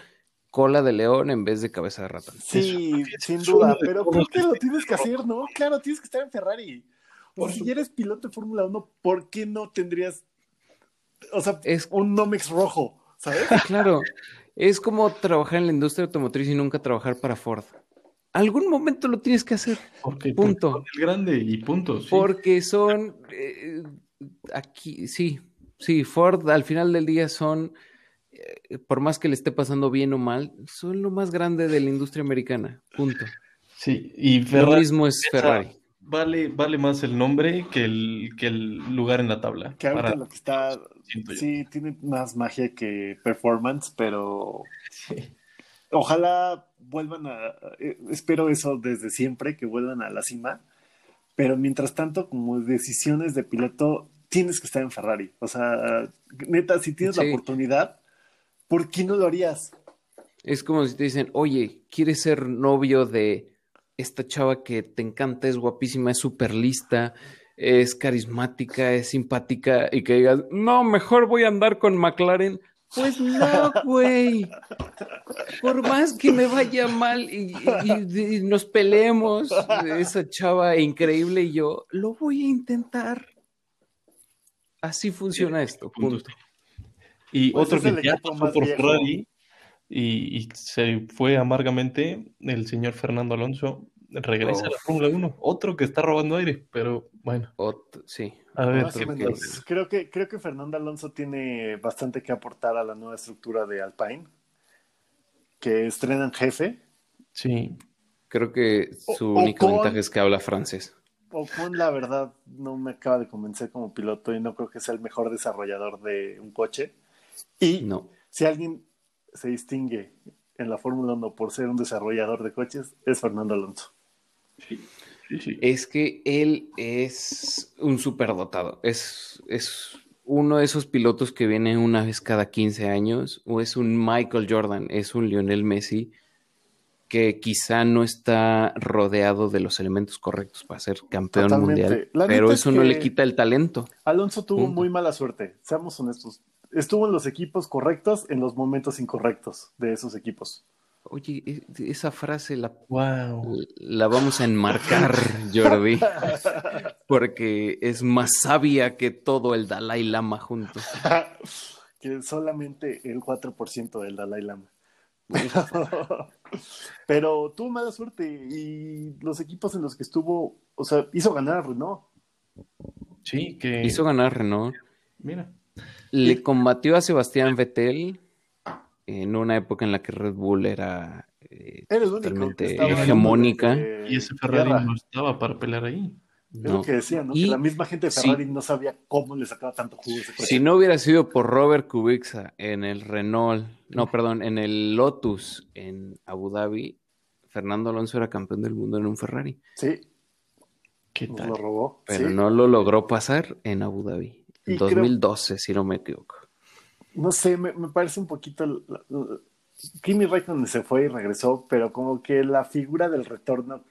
cola de león en vez de cabeza de ratón. Sí, Eso. sin Es duda, pero ¿por qué lo tienes que hacer, no? Claro, tienes que estar en Ferrari. O Por si ya eres piloto de Fórmula 1, ¿por qué no tendrías, o sea, Es- un Nomex rojo, ¿sabes? Claro, es como trabajar en la industria automotriz y nunca trabajar para Ford. Algún momento lo tienes que hacer, Porque, Punto. porque son el grande y punto. sí. porque son eh, aquí, sí, sí, Ford al final del día son, eh, por más que le esté pasando bien o mal, son lo más grande de la industria americana. Punto. Sí, y Lo Ferrari mismo es Ferrari. vale, vale más el nombre que el, que el lugar en la tabla. Que ahorita Para- lo que está, sí, tiene más magia que performance, pero Sí. ojalá vuelvan a, eh, espero eso desde siempre, que vuelvan a la cima, pero mientras tanto, como decisiones de piloto, tienes que estar en Ferrari. O sea, neta, si tienes la oportunidad, ¿por qué no lo harías? Es como si te dicen, oye, ¿quieres ser novio de esta chava que te encanta, es guapísima, es súper lista, es carismática, es simpática? Y que digas, no, mejor voy a andar con McLaren. Pues no, güey. Por más que me vaya mal y, y- y nos peleemos, esa chava increíble y yo, lo voy a intentar. Así funciona esto, punto. Y Pues otro que ya pasó por viejo. Ferrari y, y se fue amargamente, el señor Fernando Alonso regresa a la. Fórmula 1. Otro que está robando aire, pero bueno, Ot- sí. a ver. Más o creo menos. que- Creo que, creo que Fernando Alonso tiene bastante que aportar a la nueva estructura de Alpine, que estrenan jefe. Sí, Creo que su O- único Ocon. ventaja es que habla francés. Ocon, la verdad, no me acaba de convencer como piloto y no creo que sea el mejor desarrollador de un coche. Y No. si alguien se distingue en la Fórmula 1 por ser un desarrollador de coches, es Fernando Alonso. sí, sí, sí. Es que él es un superdotado. Es, es uno de esos pilotos que viene una vez cada 15 años, o es un Michael Jordan, es un Lionel Messi, que quizá no está rodeado de los elementos correctos para ser campeón Totalmente. mundial, La pero es eso no le quita el talento. Alonso tuvo Punto. muy mala suerte, seamos honestos. Estuvo en los equipos correctos en los momentos incorrectos de esos equipos. Oye, e- esa frase la Wow. La vamos a enmarcar, Jordi, porque es más sabia que todo el Dalai Lama juntos. que solamente el 4% del Dalai Lama. Pero, pero tuvo mala suerte y los equipos en los que estuvo, o sea, hizo ganar a Renault. Sí, que. Hizo ganar Renault. Mira. Le combatió a Sebastián Vettel en una época en la que Red Bull era eh, totalmente hegemónica. Y ese Ferrari guerra. no estaba para pelear ahí. Es No. lo que decía, ¿no? Y- que la misma gente de sí. Ferrari no sabía cómo le sacaba tanto jugo a ese. Si no hubiera sido por Robert Kubica en el Renault, no, perdón, en el Lotus en Abu Dhabi, Fernando Alonso era campeón del mundo en un Ferrari, Sí, ¿Qué nos tal? lo robó. pero sí. no lo logró pasar en Abu Dhabi. Y En creo- 2012, si no me equivoco. No sé, me, me parece un poquito. Kimi Raikkonen se fue y regresó, pero como que la figura del retorno,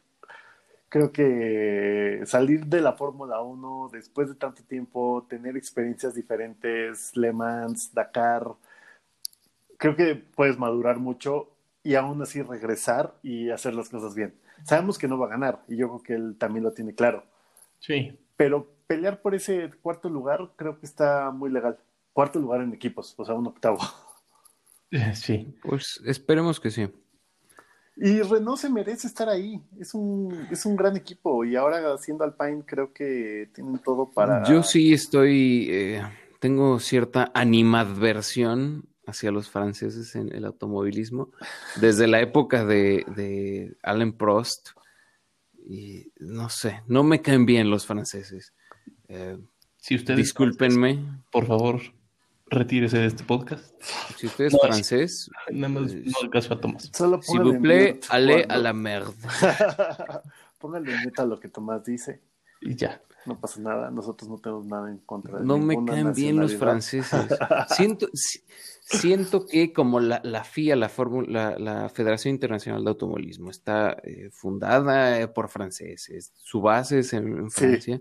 creo que salir de la Fórmula 1 después de tanto tiempo, tener experiencias diferentes, Le Mans, Dakar, creo que puedes madurar mucho y aún así regresar y hacer las cosas bien. Sabemos que no va a ganar y yo creo que él también lo tiene claro, Sí. pero pelear por ese cuarto lugar creo que está muy legal. Cuarto lugar en equipos, o sea, un octavo. Sí. Pues esperemos que sí. Y Renault se merece estar ahí. Es un, es un gran equipo. Y ahora siendo Alpine, creo que tienen todo para. Yo sí estoy, eh, tengo cierta animadversión hacia los franceses en el automovilismo, desde la época de, de Alain Prost. Y no sé, no me caen bien los franceses. Eh, Si usted es discúlpenme, por favor, retírese de este podcast. si usted es No, francés, Nada más Eh, no haga caso a Tomás. Solo póngale vous plaît, allez cuando- a la merde. Póngale mute a lo que Tomás dice. Y ya. No pasa nada. Nosotros no tenemos nada en contra de No me caen bien los franceses. Siento, si- siento que como la, la FIA, la, Fórmula- la, la Federación Internacional de Automovilismo, está eh, fundada eh, por franceses, su base es en, en Sí. Francia,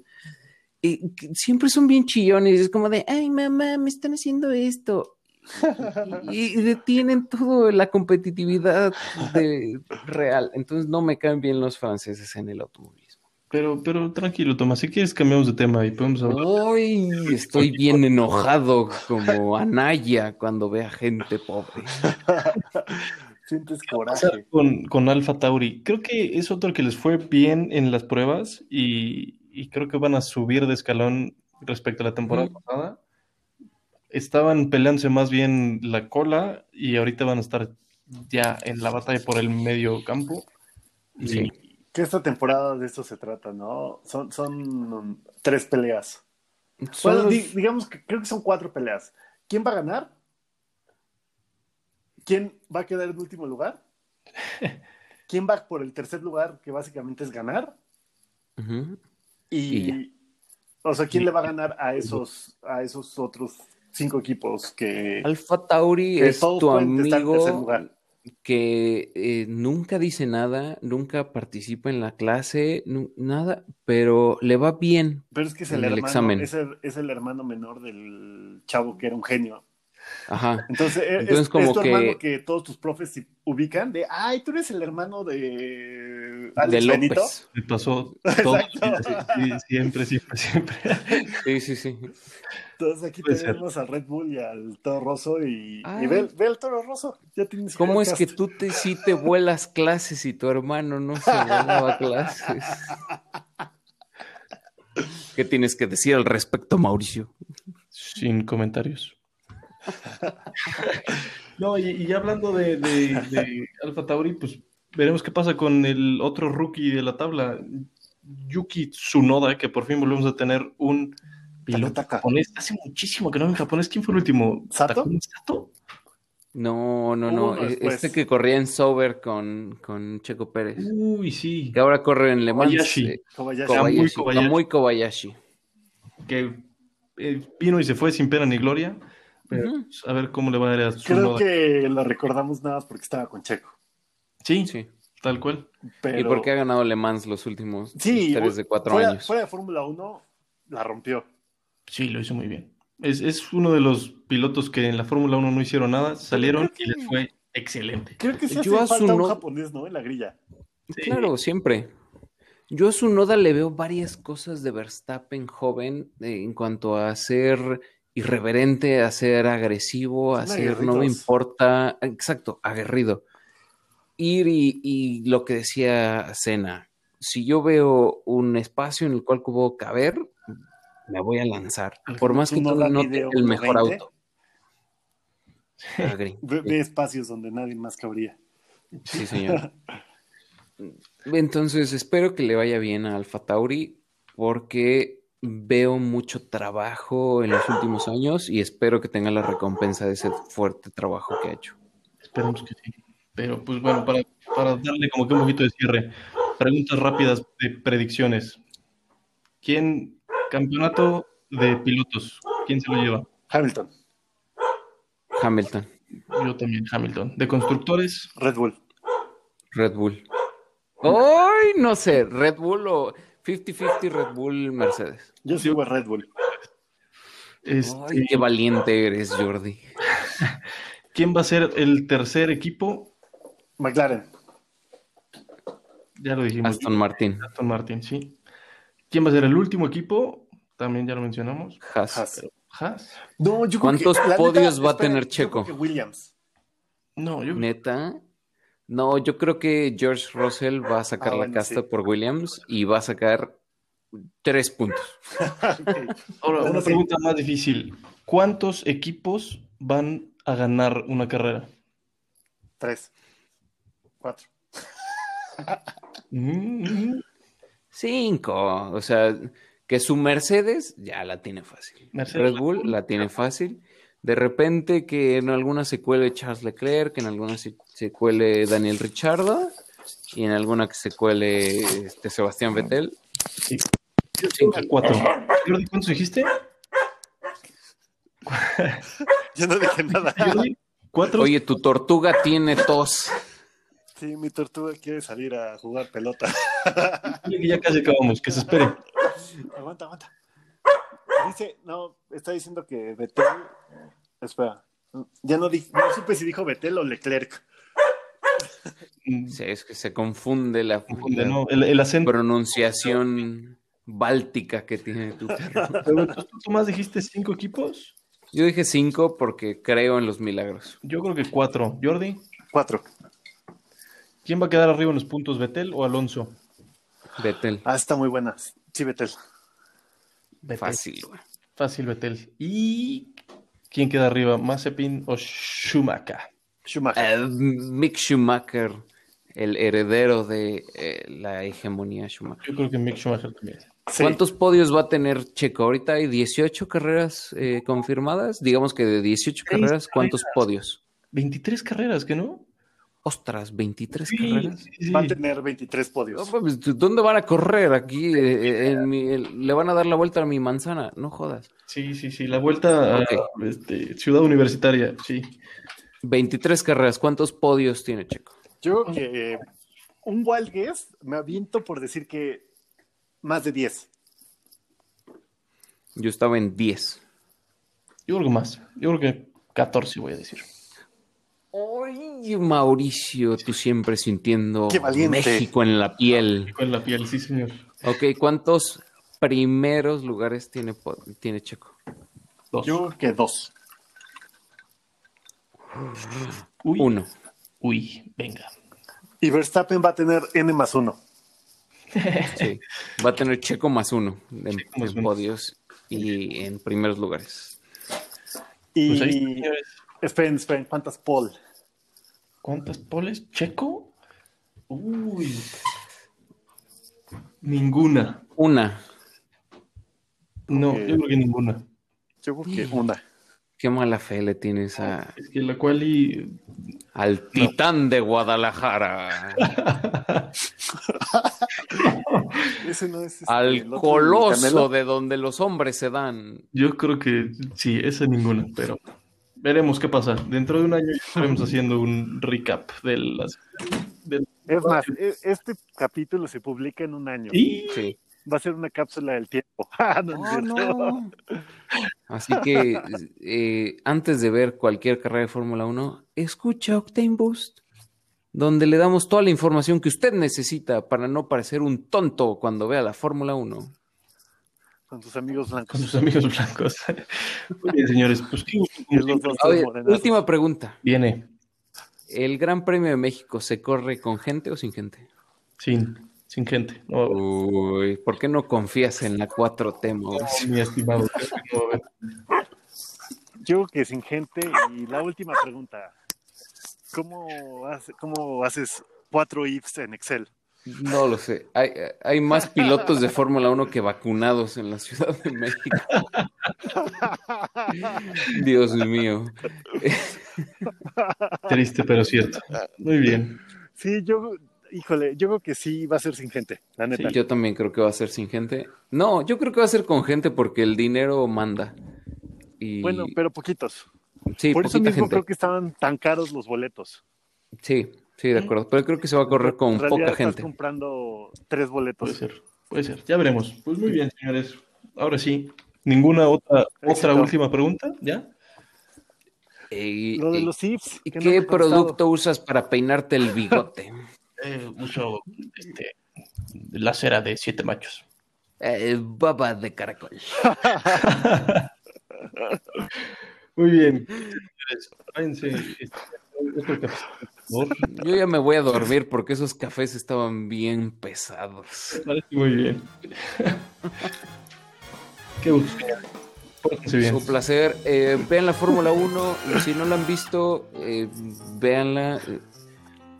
y siempre son bien chillones, es como de, ay mamá, me están haciendo esto. Y, y detienen toda la competitividad de, real. Entonces no me caen bien los franceses en el automovilismo. Pero, pero tranquilo, Tomás, si quieres cambiamos de tema y podemos hablar. Hoy estoy bien enojado como Anaya cuando ve a gente pobre. Sientes coraje. con, con Alfa Tauri. Creo que es otro que les fue bien en las pruebas y, y creo que van a subir de escalón respecto a la temporada pasada. Estaban peleándose más bien la cola y ahorita van a estar ya en la batalla por el medio campo. Y Sí. Que esta temporada de esto se trata, ¿no? Son, son tres peleas. Son Bueno, los- di- digamos que creo que son cuatro peleas. ¿Quién va a ganar? ¿Quién va a quedar en último lugar? ¿Quién va por el tercer lugar, que básicamente es ganar? Y, o sea, ¿quién le va a ganar a esos, a esos otros cinco equipos que, Alfa Tauri que es tu amigo lugar? Que eh, nunca dice nada, nunca participa en la clase, nada, pero le va bien. Pero es que es el, hermano, examen. Es, el, es el hermano menor del chavo que era un genio. Ajá. Entonces, e- es, Entonces, es como tu que- hermano que todos tus profes se ubican de, ay, tú eres el hermano de Alex de Benito. López. Me pasó todo. Sí, siempre, siempre, siempre. Sí, sí, sí. Entonces aquí Puede ser. tenemos al Red Bull y al Toro Rosso y, y ve, ve al Toro Rosso. Ya tienes ¿Cómo es que tú te, sí te vuelas clases y tu hermano no se vuelaba clases? ¿Qué tienes que decir al respecto, Mauricio? Sin comentarios. No, y, y hablando de, de, de Alfa Tauri, pues veremos qué pasa con el otro rookie de la tabla, Yuki Tsunoda, que por fin volvemos a tener un piloto Taka. japonés. Hace muchísimo que no en japonés. ¿Quién fue el último? ¿Sato? ¿Takumi Sato? No, no, no. uno e- después. Este que corría en Sober con, con Checo Pérez. Uy, sí. Que ahora corre en Le Mans. Kobayashi. eh, Kobayashi. Kamui Kobayashi. Kobayashi. Kamui Kobayashi. Que eh, vino y se fue sin pena ni gloria. Pero Ujú. pues, a ver cómo le va a ir a Creo Tsunoda. que lo recordamos nada más porque estaba con Checo. Sí, Sí. tal cual. Pero... Y porque ha ganado Le Mans los últimos Sí, tres de cuatro fuera, años. Fuera de Fórmula 1, la rompió. Sí, lo hizo muy bien. Es, es uno de los pilotos que en la Fórmula 1 no hicieron nada, salieron y les fue excelente. Creo que sí hace falta un japonés, ¿no? En la grilla. Claro, siempre. Yo a su noda le veo varias cosas de Verstappen joven eh, en cuanto a ser irreverente, a ser agresivo, a ser no me importa, exacto, aguerrido. Ir y, y lo que decía Cena, si yo veo un espacio en el cual puedo caber, me voy a lanzar, por más que no tú no tengas el mejor 1.20. auto. Ve, ve espacios donde nadie más cabría. Sí, señor. Entonces, espero que le vaya bien a Alfa Tauri porque veo mucho trabajo en los últimos años y espero que tenga la recompensa de ese fuerte trabajo que ha hecho. Esperemos que sí. Pero pues bueno, para, para darle como que un poquito de cierre, preguntas rápidas de predicciones. ¿Quién, campeonato de pilotos, quién se lo lleva? Hamilton, Hamilton, Yo también, Hamilton. De constructores, Red Bull. Red Bull. ¡Ay! No sé, Red Bull o 50-50 Red Bull Mercedes. Yo sigo a Red Bull. este, ¡Ay, qué valiente eres, Jordi! ¿quién va a ser el tercer equipo? McLaren, Ya lo dijimos. Aston Martin, Aston Martin, sí. ¿Quién va a ser el último equipo? También ya lo mencionamos. Haas. Haas. Haas. No, yo creo ¿Cuántos que, podios va a tener yo Checo? creo que Williams. No, yo Neta. No, yo creo que George Russell va a sacar Ah, la bueno, casta sí. por Williams y va a sacar tres puntos. Ahora, una pregunta más difícil. ¿Cuántos equipos van a ganar una carrera? Tres. Cuatro. Cinco. O sea, que su Mercedes ya la tiene fácil. Mercedes, Red Bull la tiene fácil. De repente que en alguna se cuele Charles Leclerc, que en alguna se, se cuele Daniel Ricciardo y en alguna que se cuele este, Sebastián Vettel. Sí. Yo cuatro. ¿cuántos dijiste? Yo no dije nada. ¿Cuatro? Oye, tu tortuga tiene tos. Sí, mi tortuga quiere salir a jugar pelota. Ya casi acabamos, que se espere. aguanta, aguanta. Dice, no, está diciendo que Betel. Espera. Ya no, di- no supe si dijo Betel o Leclerc. Sí, es que se confunde la, confunde, la ¿no? El, el acento. pronunciación báltica que tiene tu perro. Pero, ¿Tú más dijiste cinco equipos? Yo dije cinco porque creo en los milagros. Yo creo que cuatro. Jordi, Cuatro. ¿quién va a quedar arriba en los puntos, Betel o Alonso? Vettel. Ah, está muy buena. Sí, Betel. Betel. Fácil. Fácil, Betel. ¿Y quién queda arriba? ¿Mazepin o Schumacher? Schumacher. Eh, Mick Schumacher, el heredero de eh, la hegemonía Schumacher. Yo creo que Mick Schumacher también. Sí. ¿Cuántos podios va a tener Checo? Ahorita hay 18 carreras eh, confirmadas. Digamos que de 18 Seis carreras, ¿cuántos carreras. podios? 23 carreras, ¿que no? Ostras, 23 Sí, carreras. sí, sí. Va a tener 23 No, podios. ¿Dónde van a correr? Aquí eh, en mi- el- le van a dar la vuelta a mi manzana. No jodas. Sí, sí, sí, la vuelta a este, Ciudad Universitaria, sí. 23 carreras. ¿Cuántos podios tiene Checo? Yo creo que eh, un wild guess me aviento por decir que más de 10. Yo estaba en 10. Yo creo que más. Yo creo que 14 voy a decir. Ay, Mauricio, tú siempre sintiendo. México en la piel. Con la piel, sí, señor. Ok, ¿cuántos primeros lugares tiene, tiene Checo? Dos. Yo creo que dos. Uy, Uno. Uy, venga. Y Verstappen va a tener N más uno. Sí. Va a tener Checo más uno en, Checo más en uno. podios y en primeros lugares. Y Pues esperen, esperen, ¿cuántas Paul? ¿Cuántas poles? ¿Checo? Uy. Ninguna. Una. No, yo creo que ninguna. Yo creo que una. Qué mala fe le tienes a, Es que la cual y al titán de Guadalajara, Ese no es este, al coloso de donde los hombres se dan. yo creo que sí, esa ninguna, pero veremos qué pasa. Dentro de un año estaremos haciendo un recap de las del- Es más, e- este capítulo se publica en un año. Sí. Va a ser una cápsula del tiempo. Ah, no, no. Así que eh, antes de ver cualquier carrera de Fórmula 1, escucha Octane Boost, donde le damos toda la información que usted necesita para no parecer un tonto cuando vea la Fórmula 1. Con tus amigos con blancos. sus amigos blancos. Muy bien, señores, pues morenazos. última pregunta. viene ¿El Gran Premio de México se corre con gente o sin gente? sin, sin gente. No, Uy, ¿por qué no confías en la 4T, Mauricio? mi estimado. Yo creo que sin gente. Y la última pregunta. ¿Cómo, hace- cómo haces cuatro ifs en Excel? No lo sé. Hay, hay más pilotos de Fórmula 1 que vacunados en la Ciudad de México. Dios mío. Triste, pero cierto. Muy bien. Sí, yo, híjole, yo creo que sí va a ser sin gente, la neta. Yo también creo que va a ser sin gente. No, yo creo que va a ser con gente porque el dinero manda. Y... Bueno, pero poquitos. sí, Por eso mismo gente. creo que estaban tan caros los boletos. Sí, sí, de acuerdo. Pero creo que se va a correr con En realidad poca estás gente. comprando tres boletos. Puede ser, puede ser. Ya veremos. Pues muy bien, señores. Ahora sí. ¿Ninguna otra, otra última pregunta? ¿Ya? Eh, Lo de eh, los ifs. ¿Y que no qué contestado. producto usas para peinarte el bigote? Eh, uso este, la cera de siete machos. Eh, baba de caracol. Muy bien. Este, favor. Yo ya me voy a dormir porque esos cafés estaban bien pesados. Muy bien. Qué gusto, bien. Un placer. Eh, vean la Fórmula 1. Si no la han visto, eh, véanla.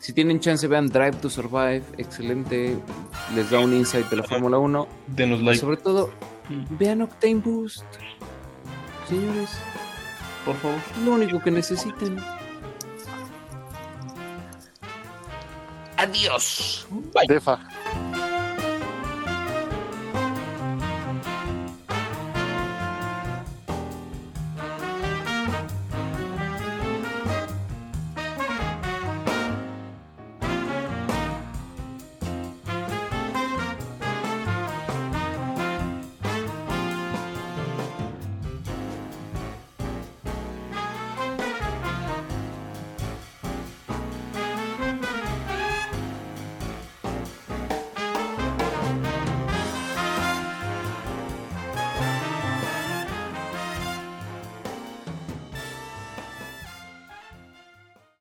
Si tienen chance, vean Drive to Survive. Excelente. Les da un insight de la Fórmula 1. Denos Y like, sobre todo, vean Octane Boost. Señores, por favor. lo único que necesiten. Adiós. Defa.